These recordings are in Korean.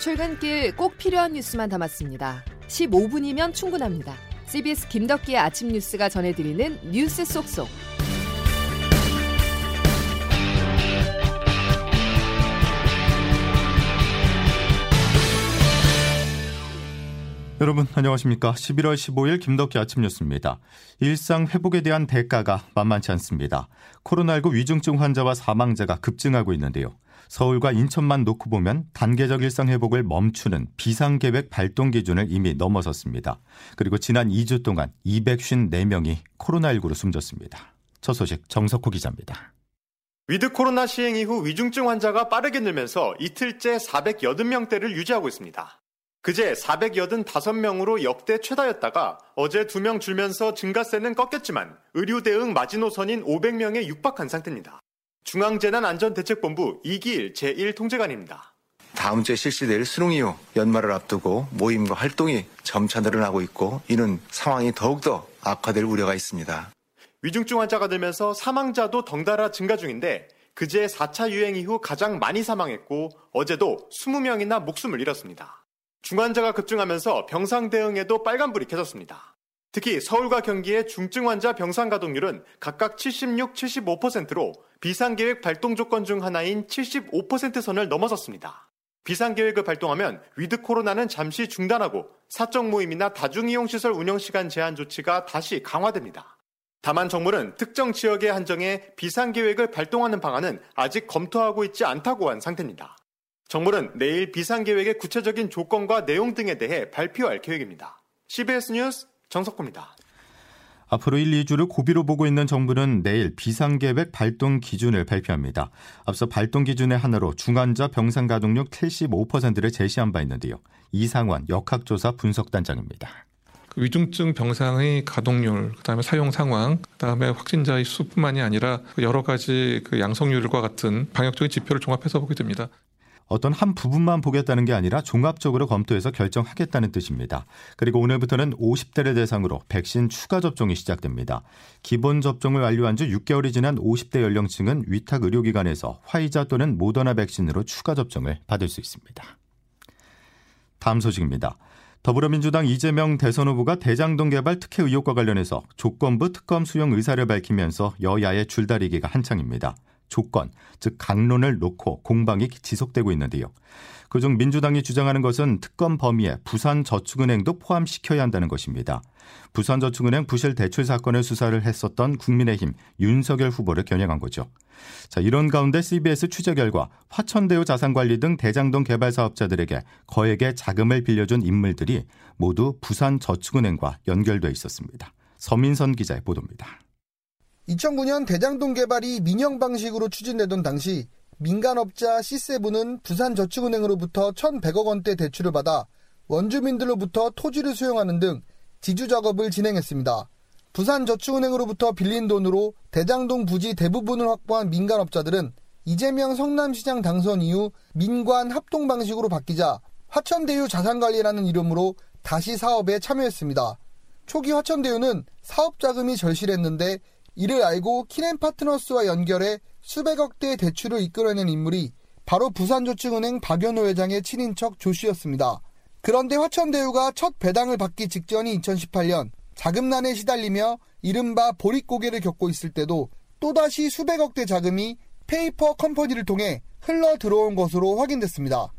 출근길 꼭 필요한 뉴스만 담았습니다. 15분이면 충분합니다. CBS 김덕기의 아침 뉴스가 전해드리는 뉴스 속속. 여러분 안녕하십니까? 11월 15일 김덕기 아침 뉴스입니다. 일상 회복에 대한 대가가 만만치 않습니다. 코로나19 위중증 환자와 사망자가 급증하고 있는데요. 서울과 인천만 놓고 보면 단계적 일상 회복을 멈추는 비상계획 발동 기준을 이미 넘어섰습니다. 그리고 지난 2주 동안 254명이 코로나19로 숨졌습니다. 첫 소식 정석호 기자입니다. 위드 코로나 시행 이후 위중증 환자가 빠르게 늘면서 이틀째 480명대를 유지하고 있습니다. 그제 485명으로 역대 최다였다가 어제 2명 줄면서 증가세는 꺾였지만 의료 대응 마지노선인 500명에 육박한 상태입니다. 중앙재난안전대책본부 이기일 제1통제관입니다. 다음 주에 실시될 수능 이후 연말을 앞두고 모임과 활동이 점차 늘어나고 있고 이는 상황이 더욱더 악화될 우려가 있습니다. 위중증 환자가 늘면서 사망자도 덩달아 증가 중인데 그제 4차 유행 이후 가장 많이 사망했고 어제도 20명이나 목숨을 잃었습니다. 중환자가 급증하면서 병상 대응에도 빨간불이 켜졌습니다. 특히 서울과 경기의 중증 환자 병상 가동률은 각각 76, 75%로 비상계획 발동 조건 중 하나인 75% 선을 넘어섰습니다. 비상계획을 발동하면 위드 코로나는 잠시 중단하고 사적 모임이나 다중이용시설 운영시간 제한 조치가 다시 강화됩니다. 다만 정부는 특정 지역에 한정해 비상계획을 발동하는 방안은 아직 검토하고 있지 않다고 한 상태입니다. 정부는 내일 비상계획의 구체적인 조건과 내용 등에 대해 발표할 계획입니다. CBS 뉴스 정석호입니다. 앞으로 1, 2주를 고비로 보고 있는 정부는 내일 비상계획 발동 기준을 발표합니다. 앞서 발동 기준의 하나로 중환자 병상 가동률 75%를 제시한 바 있는데요. 이상원 역학조사 분석단장입니다. 그 위중증 병상의 가동률, 그다음에 사용 상황, 그다음에 확진자의 수뿐만이 아니라 여러 가지 그 양성률과 같은 방역적인 지표를 종합해서 보게 됩니다. 어떤 한 부분만 보겠다는 게 아니라 종합적으로 검토해서 결정하겠다는 뜻입니다. 그리고 오늘부터는 50대를 대상으로 백신 추가 접종이 시작됩니다. 기본 접종을 완료한 지 6개월이 지난 50대 연령층은 위탁 의료기관에서 화이자 또는 모더나 백신으로 추가 접종을 받을 수 있습니다. 다음 소식입니다. 더불어민주당 이재명 대선 후보가 대장동 개발 특혜 의혹과 관련해서 조건부 특검 수용 의사를 밝히면서 여야의 줄다리기가 한창입니다. 조건, 즉 강론을 놓고 공방이 지속되고 있는데요. 그중 민주당이 주장하는 것은 특검 범위에 부산저축은행도 포함시켜야 한다는 것입니다. 부산저축은행 부실 대출 사건을 수사를 했었던 국민의힘 윤석열 후보를 겨냥한 거죠. 자, 이런 가운데 CBS 취재 결과 화천대유 자산관리 등 대장동 개발 사업자들에게 거액의 자금을 빌려준 인물들이 모두 부산저축은행과 연결돼 있었습니다. 서민선 기자의 보도입니다. 2009년 대장동 개발이 민영 방식으로 추진되던 당시 민간업자 C7은 부산저축은행으로부터 1,100억 원대 대출을 받아 원주민들로부터 토지를 수용하는 등 지주 작업을 진행했습니다. 부산저축은행으로부터 빌린 돈으로 대장동 부지 대부분을 확보한 민간업자들은 이재명 성남시장 당선 이후 민관 합동 방식으로 바뀌자 화천대유 자산관리라는 이름으로 다시 사업에 참여했습니다. 초기 화천대유는 사업 자금이 절실했는데 이를 알고 키넨 파트너스와 연결해 수백억 대의 대출을 이끌어낸 인물이 바로 부산저축은행 박연호 회장의 친인척 조 씨였습니다. 그런데 화천대유가 첫 배당을 받기 직전인 2018년 자금난에 시달리며 이른바 보릿고개를 겪고 있을 때도 또다시 수백억 대 자금이 페이퍼 컴퍼니를 통해 흘러 들어온 것으로 확인됐습니다.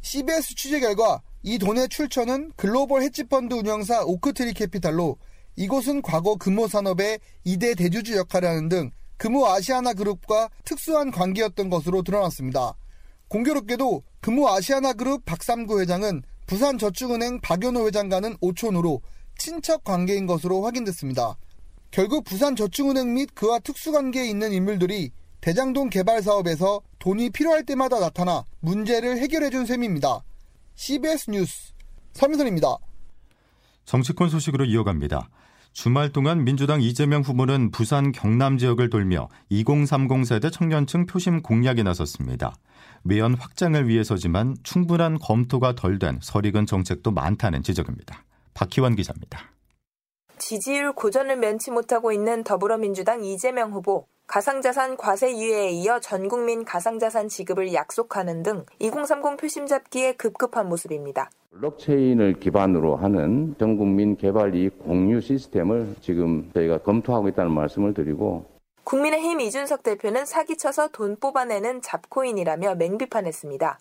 CBS 취재 결과 이 돈의 출처는 글로벌 헤지펀드 운영사 오크트리 캐피탈로 이곳은 과거 금호산업의 2대 대주주 역할을 하는 등 금호 아시아나 그룹과 특수한 관계였던 것으로 드러났습니다. 공교롭게도 금호 아시아나 그룹 박삼구 회장은 부산저축은행 박연호 회장과는 오촌으로 친척 관계인 것으로 확인됐습니다. 결국 부산저축은행 및 그와 특수관계에 있는 인물들이 대장동 개발 사업에서 돈이 필요할 때마다 나타나 문제를 해결해준 셈입니다. CBS 뉴스 서민선입니다. 정치권 소식으로 이어갑니다. 주말 동안 민주당 이재명 후보는 부산 경남 지역을 돌며 2030 세대 청년층 표심 공략에 나섰습니다. 매연 확장을 위해서지만 충분한 검토가 덜 된 설익은 정책도 많다는 지적입니다. 박희원 기자입니다. 지지율 고전을 면치 못하고 있는 더불어민주당 이재명 후보, 가상자산 과세 유예에 이어 전 국민 가상자산 지급을 약속하는 등 2030 표심 잡기에 급급한 모습입니다. 블록체인을 기반으로 하는 전 국민 개발 이익 공유 시스템을 지금 저희가 검토하고 있다는 말씀을 드리고 국민의힘 이준석 대표는 사기쳐서 돈 뽑아내는 잡코인이라며 맹비판했습니다.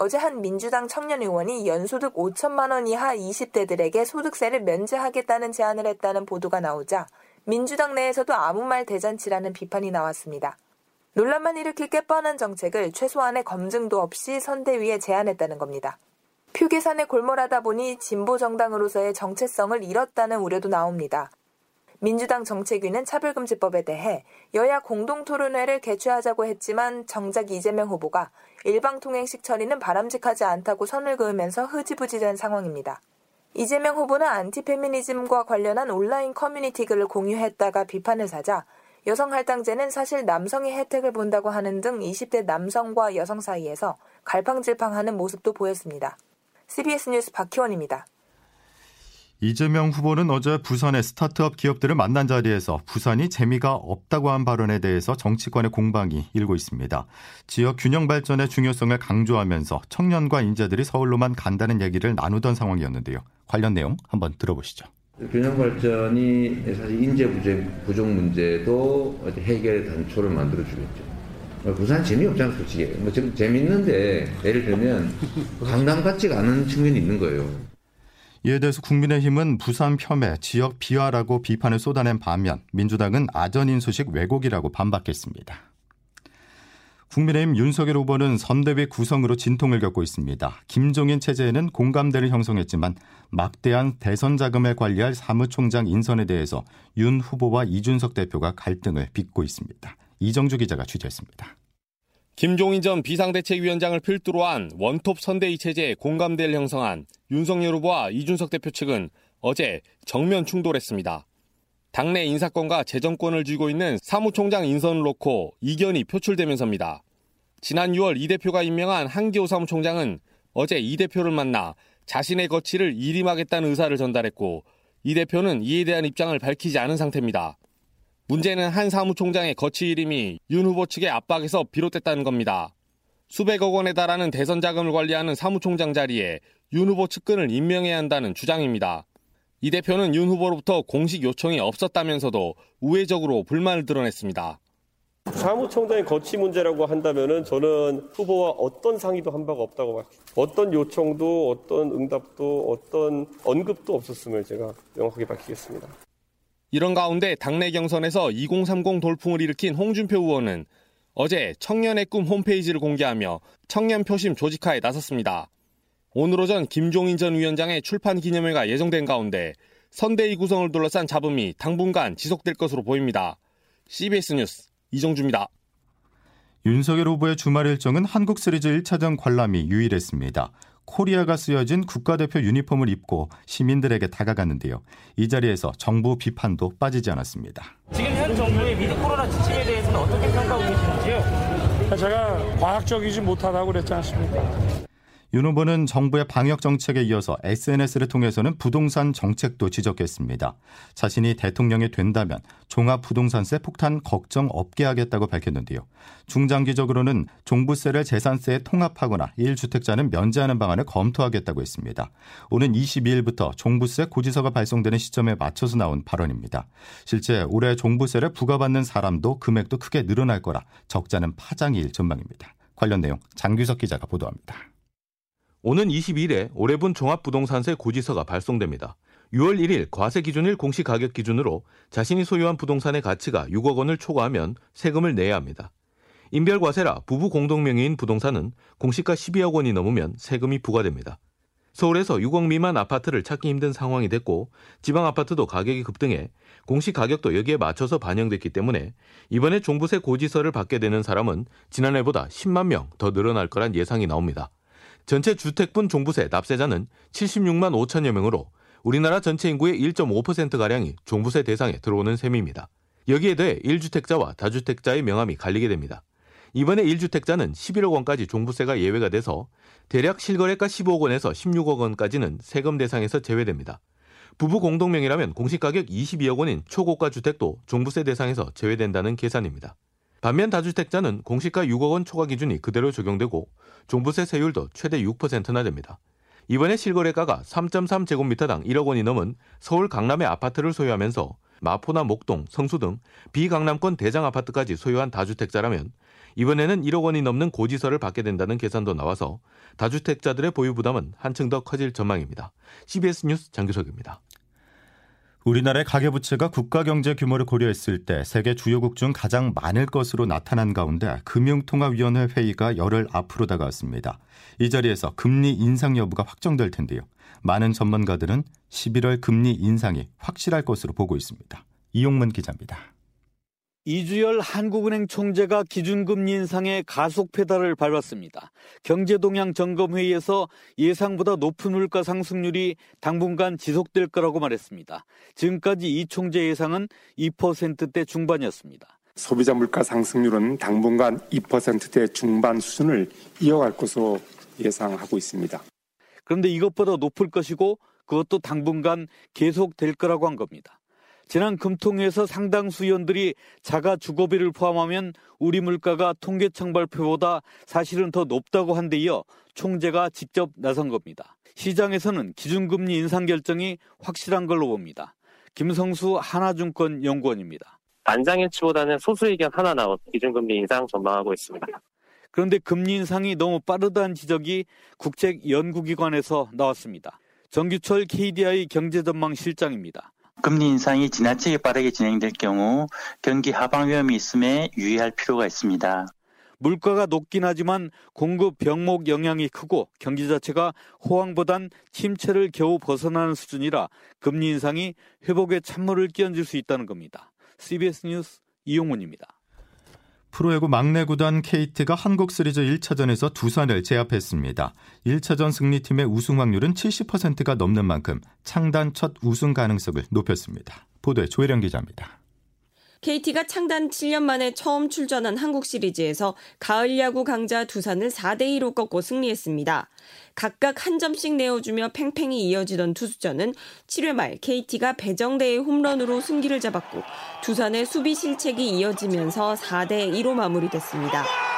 어제 한 민주당 청년 의원이 연소득 5천만 원 이하 20대들에게 소득세를 면제하겠다는 제안을 했다는 보도가 나오자 민주당 내에서도 아무 말 대잔치라는 비판이 나왔습니다. 논란만 일으킬 게 뻔한 정책을 최소한의 검증도 없이 선대위에 제안했다는 겁니다. 표 계산에 골몰하다 보니 진보 정당으로서의 정체성을 잃었다는 우려도 나옵니다. 민주당 정책위는 차별금지법에 대해 여야 공동토론회를 개최하자고 했지만 정작 이재명 후보가 일방통행식 처리는 바람직하지 않다고 선을 그으면서 흐지부지된 상황입니다. 이재명 후보는 안티페미니즘과 관련한 온라인 커뮤니티 글을 공유했다가 비판을 사자 여성 할당제는 사실 남성이 혜택을 본다고 하는 등 20대 남성과 여성 사이에서 갈팡질팡하는 모습도 보였습니다. CBS 뉴스 박희원입니다. 이재명 후보는 어제 부산의 스타트업 기업들을 만난 자리에서 부산이 재미가 없다고 한 발언에 대해서 정치권의 공방이 일고 있습니다. 지역 균형 발전의 중요성을 강조하면서 청년과 인재들이 서울로만 간다는 얘기를 나누던 상황이었는데요. 관련 내용 한번 들어보시죠. 균형 발전이 사실 인재 부족 문제도 해결의 단초를 만들어 주겠죠. 부산 재미없잖아, 솔직히. 뭐 재밌는데, 예를 들면, 강남 같지가 않은 측면이 있는 거예요. 이에 대해서 국민의힘은 부산 폄훼, 지역 비하라고 비판을 쏟아낸 반면 민주당은 아전인 소식 왜곡이라고 반박했습니다. 국민의힘 윤석열 후보는 선대위 구성으로 진통을 겪고 있습니다. 김종인 체제에는 공감대를 형성했지만 막대한 대선 자금을 관리할 사무총장 인선에 대해서 윤 후보와 이준석 대표가 갈등을 빚고 있습니다. 이정주 기자가 취재했습니다. 김종인 전 비상대책위원장을 필두로 한 원톱 선대위 체제에 공감대를 형성한 윤석열 후보와 이준석 대표 측은 어제 정면 충돌했습니다. 당내 인사권과 재정권을 쥐고 있는 사무총장 인선을 놓고 이견이 표출되면서입니다. 지난 6월 이 대표가 임명한 한기호 사무총장은 어제 이 대표를 만나 자신의 거취를 일임하겠다는 의사를 전달했고 이 대표는 이에 대한 입장을 밝히지 않은 상태입니다. 문제는 한 사무총장의 거치 이름이 윤 후보 측의 압박에서 비롯됐다는 겁니다. 수백억 원에 달하는 대선 자금을 관리하는 사무총장 자리에 윤 후보 측근을 임명해야 한다는 주장입니다. 이 대표는 윤 후보로부터 공식 요청이 없었다면서도 우회적으로 불만을 드러냈습니다. 사무총장의 거치 문제라고 한다면 저는 후보와 어떤 상의도 한 바가 없다고 봐요. 어떤 요청도 어떤 응답도 어떤 언급도 없었음을 제가 명확하게 밝히겠습니다. 이런 가운데 당내 경선에서 2030 돌풍을 일으킨 홍준표 의원은 어제 청년의 꿈 홈페이지를 공개하며 청년 표심 조직화에 나섰습니다. 오늘 오전 김종인 전 위원장의 출판 기념회가 예정된 가운데 선대위 구성을 둘러싼 잡음이 당분간 지속될 것으로 보입니다. CBS 뉴스 이정주입니다. 윤석열 후보의 주말 일정은 한국 시리즈 1차전 관람이 유일했습니다. 코리아가 쓰여진 국가대표 유니폼을 입고 시민들에게 다가갔는데요. 이 자리에서 정부 비판도 빠지지 않았습니다. 지금 현 정부의 위드 코로나 지침에 대해서는 어떻게 평가하고 계시는지요? 제가 과학적이지 못하다고 그랬지 않습니까? 윤 후보는 정부의 방역 정책에 이어서 SNS를 통해서는 부동산 정책도 지적했습니다. 자신이 대통령이 된다면 종합 부동산세 폭탄 걱정 없게 하겠다고 밝혔는데요. 중장기적으로는 종부세를 재산세에 통합하거나 1주택자는 면제하는 방안을 검토하겠다고 했습니다. 오는 22일부터 종부세 고지서가 발송되는 시점에 맞춰서 나온 발언입니다. 실제 올해 종부세를 부과받는 사람도 금액도 크게 늘어날 거라 적자는 파장일 전망입니다. 관련 내용 장규석 기자가 보도합니다. 오는 22일에 올해분 종합부동산세 고지서가 발송됩니다. 6월 1일 과세 기준일 공시 가격 기준으로 자신이 소유한 부동산의 가치가 6억 원을 초과하면 세금을 내야 합니다. 인별과세라 부부 공동명의인 부동산은 공시가 12억 원이 넘으면 세금이 부과됩니다. 서울에서 6억 미만 아파트를 찾기 힘든 상황이 됐고 지방 아파트도 가격이 급등해 공시 가격도 여기에 맞춰서 반영됐기 때문에 이번에 종부세 고지서를 받게 되는 사람은 지난해보다 10만 명 더 늘어날 거란 예상이 나옵니다. 전체 주택분 종부세 납세자는 76만 5천여 명으로 우리나라 전체 인구의 1.5%가량이 종부세 대상에 들어오는 셈입니다. 여기에 더해 1주택자와 다주택자의 명함이 갈리게 됩니다. 이번에 1주택자는 11억 원까지 종부세가 예외가 돼서 대략 실거래가 15억 원에서 16억 원까지는 세금 대상에서 제외됩니다. 부부 공동명이라면 공시가격 22억 원인 초고가 주택도 종부세 대상에서 제외된다는 계산입니다. 반면 다주택자는 공시가 6억 원 초과 기준이 그대로 적용되고 종부세 세율도 최대 6%나 됩니다. 이번에 실거래가가 3.3제곱미터당 1억 원이 넘은 서울 강남의 아파트를 소유하면서 마포나 목동, 성수 등 비강남권 대장 아파트까지 소유한 다주택자라면 이번에는 1억 원이 넘는 고지서를 받게 된다는 계산도 나와서 다주택자들의 보유 부담은 한층 더 커질 전망입니다. CBS 뉴스 장규석입니다. 우리나라의 가계부채가 국가 경제 규모를 고려했을 때 세계 주요국 중 가장 많을 것으로 나타난 가운데 금융통화위원회 회의가 열흘 앞으로 다가왔습니다. 이 자리에서 금리 인상 여부가 확정될 텐데요. 많은 전문가들은 11월 금리 인상이 확실할 것으로 보고 있습니다. 이용문 기자입니다. 이주열 한국은행 총재가 기준금리 인상에 가속 페달을 밟았습니다. 경제동향 점검회의에서 예상보다 높은 물가 상승률이 당분간 지속될 거라고 말했습니다. 지금까지 이 총재 예상은 2%대 중반이었습니다. 소비자 물가 상승률은 당분간 2%대 중반 수준을 이어갈 것으로 예상하고 있습니다. 그런데 이것보다 높을 것이고 그것도 당분간 계속될 거라고 한 겁니다. 지난 금통위에서 상당수 의원들이 자가 주거비를 포함하면 우리 물가가 통계청 발표보다 사실은 더 높다고 한 데 이어 총재가 직접 나선 겁니다. 시장에서는 기준금리 인상 결정이 확실한 걸로 봅니다. 김성수 하나증권 연구원입니다. 반장일치보다는 소수 의견 하나 나온 기준금리 인상 전망하고 있습니다. 그런데 금리 인상이 너무 빠르다는 지적이 국책연구기관에서 나왔습니다. 정규철 KDI 경제전망 실장입니다. 금리 인상이 지나치게 빠르게 진행될 경우 경기 하방 위험이 있음에 유의할 필요가 있습니다. 물가가 높긴 하지만 공급 병목 영향이 크고 경기 자체가 호황보단 침체를 겨우 벗어나는 수준이라 금리 인상이 회복에 찬물을 끼얹을 수 있다는 겁니다. CBS 뉴스 이용훈입니다. 프로야구 막내 구단 KT가 한국 시리즈 1차전에서 두산을 제압했습니다. 1차전 승리팀의 우승 확률은 70%가 넘는 만큼 창단 첫 우승 가능성을 높였습니다. 보도에 조혜령 기자입니다. KT가 창단 7년 만에 처음 출전한 한국 시리즈에서 가을 야구 강자 두산을 4대 2로 꺾고 승리했습니다. 각각 한 점씩 내어주며 팽팽히 이어지던 투수전은 7회 말 KT가 배정대의 홈런으로 승기를 잡았고 두산의 수비 실책이 이어지면서 4대 2로 마무리됐습니다.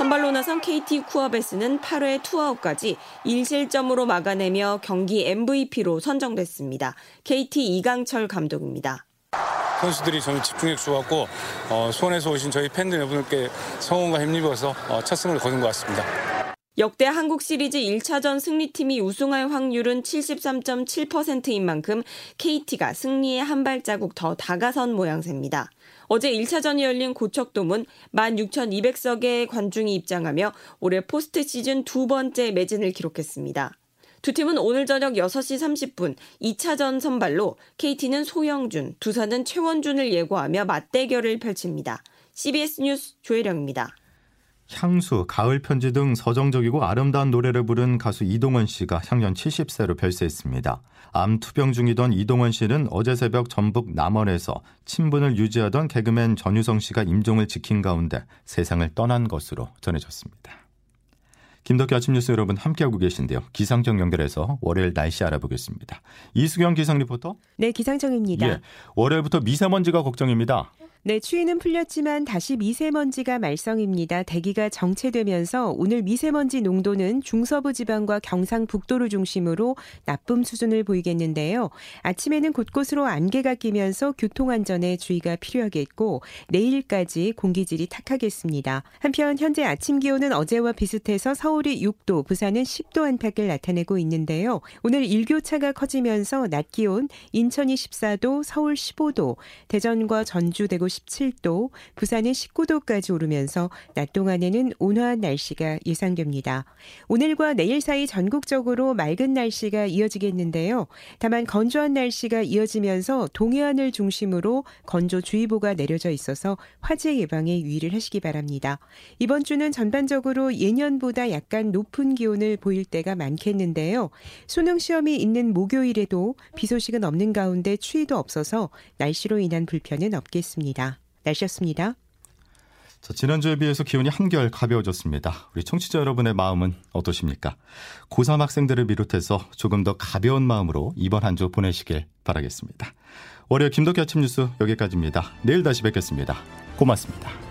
선발로 나선 KT 쿠어베스는 8회 투아웃까지 1실점으로 막아내며 경기 MVP로 선정됐습니다. KT 이강철 감독입니다. 선수들이 저는 집중력 좋았고 어, 수원에서 오신 저희 팬들 여러분께 성원과 힘입어서 어, 첫 승을 거둔 것 같습니다. 역대 한국 시리즈 1차전 승리팀이 우승할 확률은 73.7%인 만큼 KT가 승리에 한 발자국 더 다가선 모양새입니다. 어제 1차전이 열린 고척돔은 16,200석의 관중이 입장하며 올해 포스트 시즌 두 번째 매진을 기록했습니다. 두 팀은 오늘 저녁 6시 30분 2차전 선발로 KT는 소형준, 두산은 최원준을 예고하며 맞대결을 펼칩니다. CBS 뉴스 조혜령입니다. 향수, 가을 편지 등 서정적이고 아름다운 노래를 부른 가수 이동원 씨가 향년 70세로 별세했습니다. 암 투병 중이던 이동원 씨는 어제 새벽 전북 남원에서 친분을 유지하던 개그맨 전유성 씨가 임종을 지킨 가운데 세상을 떠난 것으로 전해졌습니다. 김덕기 아침 뉴스 여러분 함께하고 계신데요. 기상청 연결해서 월요일 날씨 알아보겠습니다. 이수경 기상 리포터. 네, 기상청입니다. 예, 월요일부터 미세먼지가 걱정입니다. 네, 추위는 풀렸지만 다시 미세먼지가 말썽입니다. 대기가 정체되면서 오늘 미세먼지 농도는 중서부 지방과 경상북도를 중심으로 나쁨 수준을 보이겠는데요. 아침에는 곳곳으로 안개가 끼면서 교통안전에 주의가 필요하겠고 내일까지 공기질이 탁하겠습니다. 한편 현재 아침 기온은 어제와 비슷해서 서울이 6도, 부산은 10도 안팎을 나타내고 있는데요. 오늘 일교차가 커지면서 낮 기온 인천이 14도, 서울 15도, 대전과 전주, 대구 17도, 부산은 19도까지 오르면서 낮 동안에는 온화한 날씨가 예상됩니다. 오늘과 내일 사이 전국적으로 맑은 날씨가 이어지겠는데요. 다만 건조한 날씨가 이어지면서 동해안을 중심으로 건조주의보가 내려져 있어서 화재 예방에 유의를 하시기 바랍니다. 이번 주는 전반적으로 예년보다 약간 높은 기온을 보일 때가 많겠는데요. 수능 시험이 있는 목요일에도 비 소식은 없는 가운데 추위도 없어서 날씨로 인한 불편은 없겠습니다. 날씨였습니다. 자, 지난주에 비해서 기온이 한결 가벼워졌습니다. 우리 청취자 여러분의 마음은 어떠십니까? 고3 학생들을 비롯해서 조금 더 가벼운 마음으로 이번 한 주 보내시길 바라겠습니다. 월요일 김덕기 아침 뉴스 여기까지입니다. 내일 다시 뵙겠습니다. 고맙습니다.